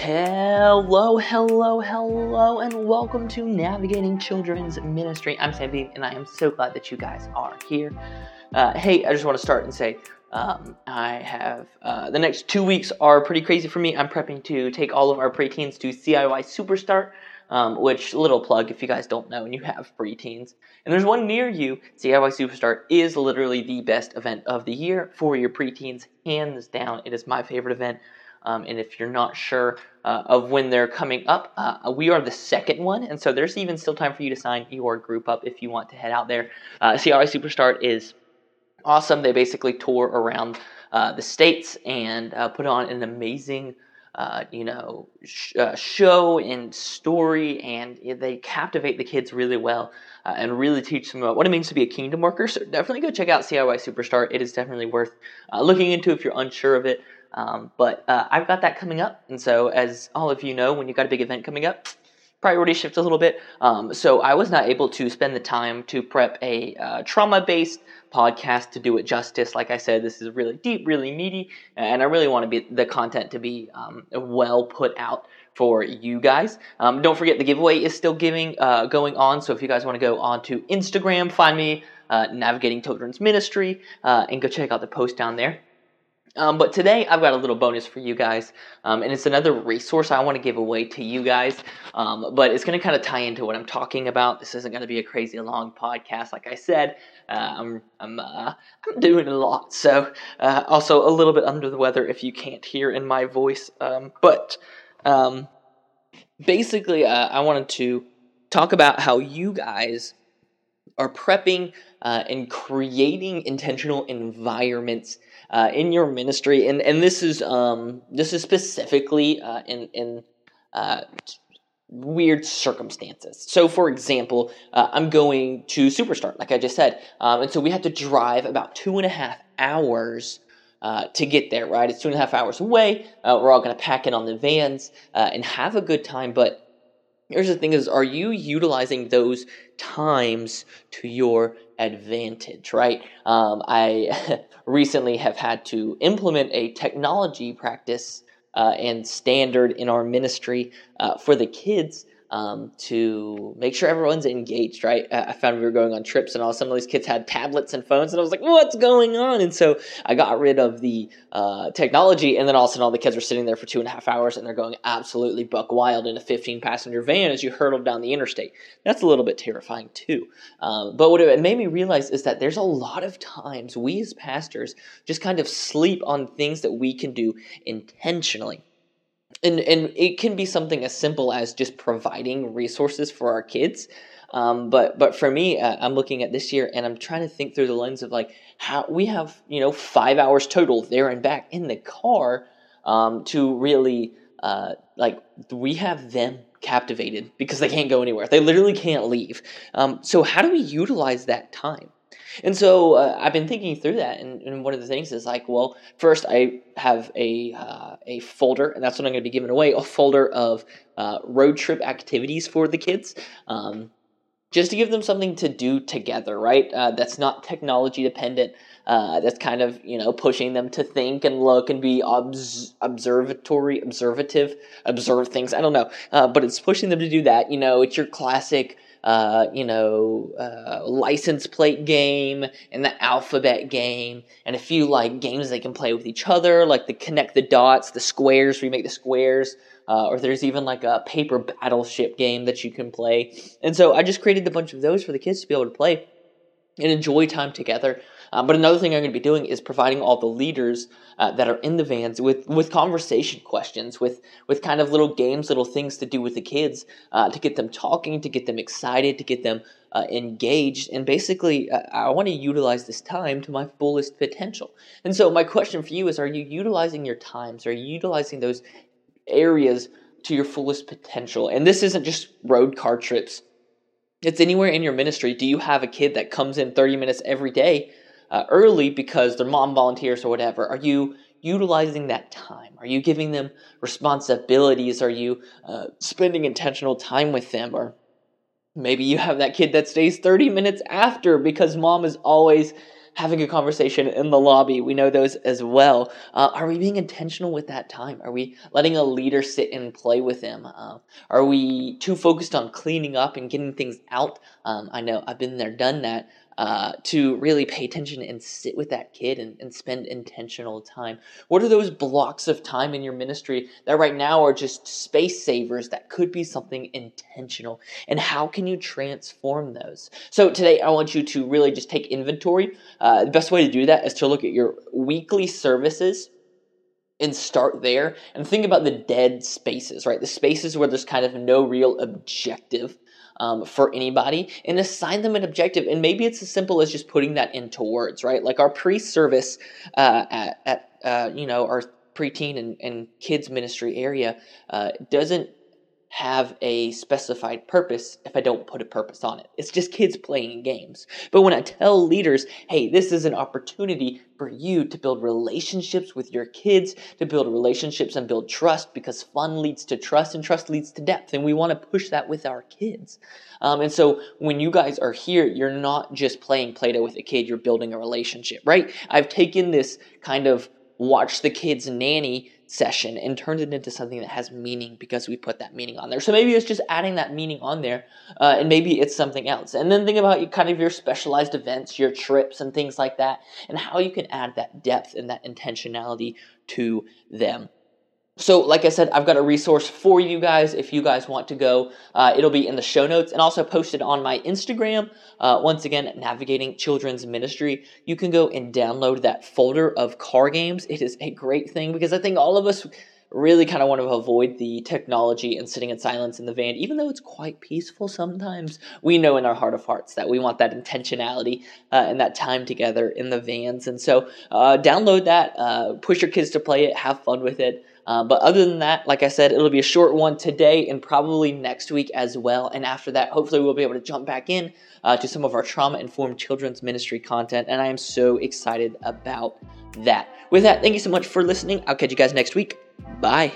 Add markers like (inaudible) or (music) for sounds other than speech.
Hello, hello, hello, and welcome to Navigating Children's Ministry. I'm Beam, and I am so glad that you guys are here. Uh, hey, I just want to start and say um, I have uh, the next two weeks are pretty crazy for me. I'm prepping to take all of our preteens to CIY Superstart, um, which little plug if you guys don't know and you have preteens, and there's one near you. CIY Superstart is literally the best event of the year for your preteens, hands down. It is my favorite event. Um, and if you're not sure uh, of when they're coming up, uh, we are the second one, and so there's even still time for you to sign your group up if you want to head out there. Uh, CIY Superstart is awesome. They basically tour around uh, the states and uh, put on an amazing. Uh, you know, sh- uh, show and story, and they captivate the kids really well uh, and really teach them about what it means to be a kingdom worker. So definitely go check out CIY Superstart. It is definitely worth uh, looking into if you're unsure of it. Um, but uh, I've got that coming up, and so as all of you know, when you've got a big event coming up, priority shifts a little bit. Um, so I was not able to spend the time to prep a uh, trauma-based podcast to do it justice. Like I said, this is really deep, really meaty, and I really want to be the content to be um, well put out for you guys. Um, don't forget the giveaway is still giving uh, going on. So if you guys want to go on to Instagram, find me uh, navigating children's ministry, uh, and go check out the post down there. Um, but today I've got a little bonus for you guys, um, and it's another resource I want to give away to you guys. Um, but it's going to kind of tie into what I'm talking about. This isn't going to be a crazy long podcast, like I said. Uh, I'm I'm uh, I'm doing a lot, so uh, also a little bit under the weather if you can't hear in my voice. Um, but um, basically, uh, I wanted to talk about how you guys are prepping uh, and creating intentional environments uh, in your ministry, and and this is um, this is specifically uh, in in uh, weird circumstances. So, for example, uh, I'm going to Superstart, like I just said, um, and so we have to drive about two and a half hours. Uh, to get there, right? It's two and a half hours away. Uh, we're all going to pack in on the vans and have a good time. But here's the thing: is are you utilizing those times to your advantage, right? Um, I (laughs) recently have had to implement a technology practice uh, and standard in our ministry uh, for the kids um, to make sure everyone's engaged, right? I found we were going on trips and all of a sudden these kids had tablets and phones, and I was like, what's going on? And so I got rid of the uh, technology, and then all of a sudden all the kids were sitting there for two and a half hours and they're going absolutely buck wild in a 15 passenger van as you hurtle down the interstate. That's a little bit terrifying too. Um, but what it made me realize is that there's a lot of times we as pastors just kind of sleep on things that we can do intentionally and and it can be something as simple as just providing resources for our kids. Um, but but for me uh, i'm looking at this year and i'm trying to think through the lens of like how we have you know five hours total there and back in the car um, to really uh, like we have them captivated because they can't go anywhere. They literally can't leave. Um, so how do we utilize that time and so uh, I've been thinking through that, and, and, one of the things is like, well, first I have a uh, a folder, and that's what I'm going to be giving away a folder of uh, road trip activities for the kids. Um, just to give them something to do together, right? Uh, that's not technology dependent. Uh, that's kind of you know pushing them to think and look and be obs- observatory, observative, observe things. I don't know, uh, but it's pushing them to do that. You know, it's your classic uh, you know, uh, license plate game and the alphabet game, and a few like games they can play with each other, like the connect the dots, the squares, remake the squares, uh, or there's even like a paper battleship game that you can play. And so I just created a bunch of those for the kids to be able to play and enjoy time together. Um, but another thing I'm going to be doing is providing all the leaders uh, that are in the vans with, with conversation questions, with, with kind of little games, little things to do with the kids uh, to get them talking, to get them excited, to get them uh, engaged. And basically, uh, I want to utilize this time to my fullest potential. And so, my question for you is Are you utilizing your times? Are you utilizing those areas to your fullest potential? And this isn't just road car trips it's anywhere in your ministry. Do you have a kid that comes in 30 minutes every day uh, early because their mom volunteers or whatever? Are you utilizing that time? Are you giving them responsibilities? Are you uh, spending intentional time with them? Or maybe you have that kid that stays 30 minutes after because mom is always having a conversation in the lobby. We know those as well. Uh, are we being intentional with that time? Are we letting a leader sit and play with them? Uh, are we too focused on cleaning up and getting things out? Um, I know I've been there, done that uh, to really pay attention and sit with that kid and, and spend intentional time? What are those blocks of time in your ministry that right now are just space savers that could be something intentional? And how can you transform those? So today I want you to really just take inventory. Uh, the best way to do that is to look at your weekly services and start there and think about the dead spaces, right? The spaces where there's kind of no real objective um, for anybody and assign them an objective. And maybe it's as simple as just putting that into words, right? Like our pre service uh, at, at uh, you know, our preteen and, and kids ministry area uh, doesn't have a specified purpose if I don't put a purpose on it. It's just kids playing games. But when I tell leaders, hey, this is an opportunity for you to build relationships with your kids, to build relationships and build trust because fun leads to trust and trust leads to depth. And we want to push that with our kids. Um, and so when you guys are here, you're not just playing Play Doh with a kid, you're building a relationship, right? I've taken this kind of watch the kids nanny session and turned it into something that has meaning because we put that meaning on there. So maybe it's just adding that meaning on there, uh, and maybe it's something else. And then think about kind of your specialized events, your trips, and things like that, and how you can add that depth and that intentionality to them. So, like I said, I've got a resource for you guys if you guys want to go. Uh, it'll be in the show notes and also posted on my Instagram. Uh, once again, Navigating Children's Ministry. You can go and download that folder of car games. It is a great thing because I think all of us really kind of want to avoid the technology and sitting in silence in the van, even though it's quite peaceful sometimes. We know in our heart of hearts that we want that intentionality uh, and that time together in the vans. And so, uh, download that, uh, push your kids to play it, have fun with it. Uh, but other than that, like I said, it'll be a short one today and probably next week as well. And after that, hopefully, we'll be able to jump back in uh, to some of our trauma informed children's ministry content. And I am so excited about that. With that, thank you so much for listening. I'll catch you guys next week. Bye.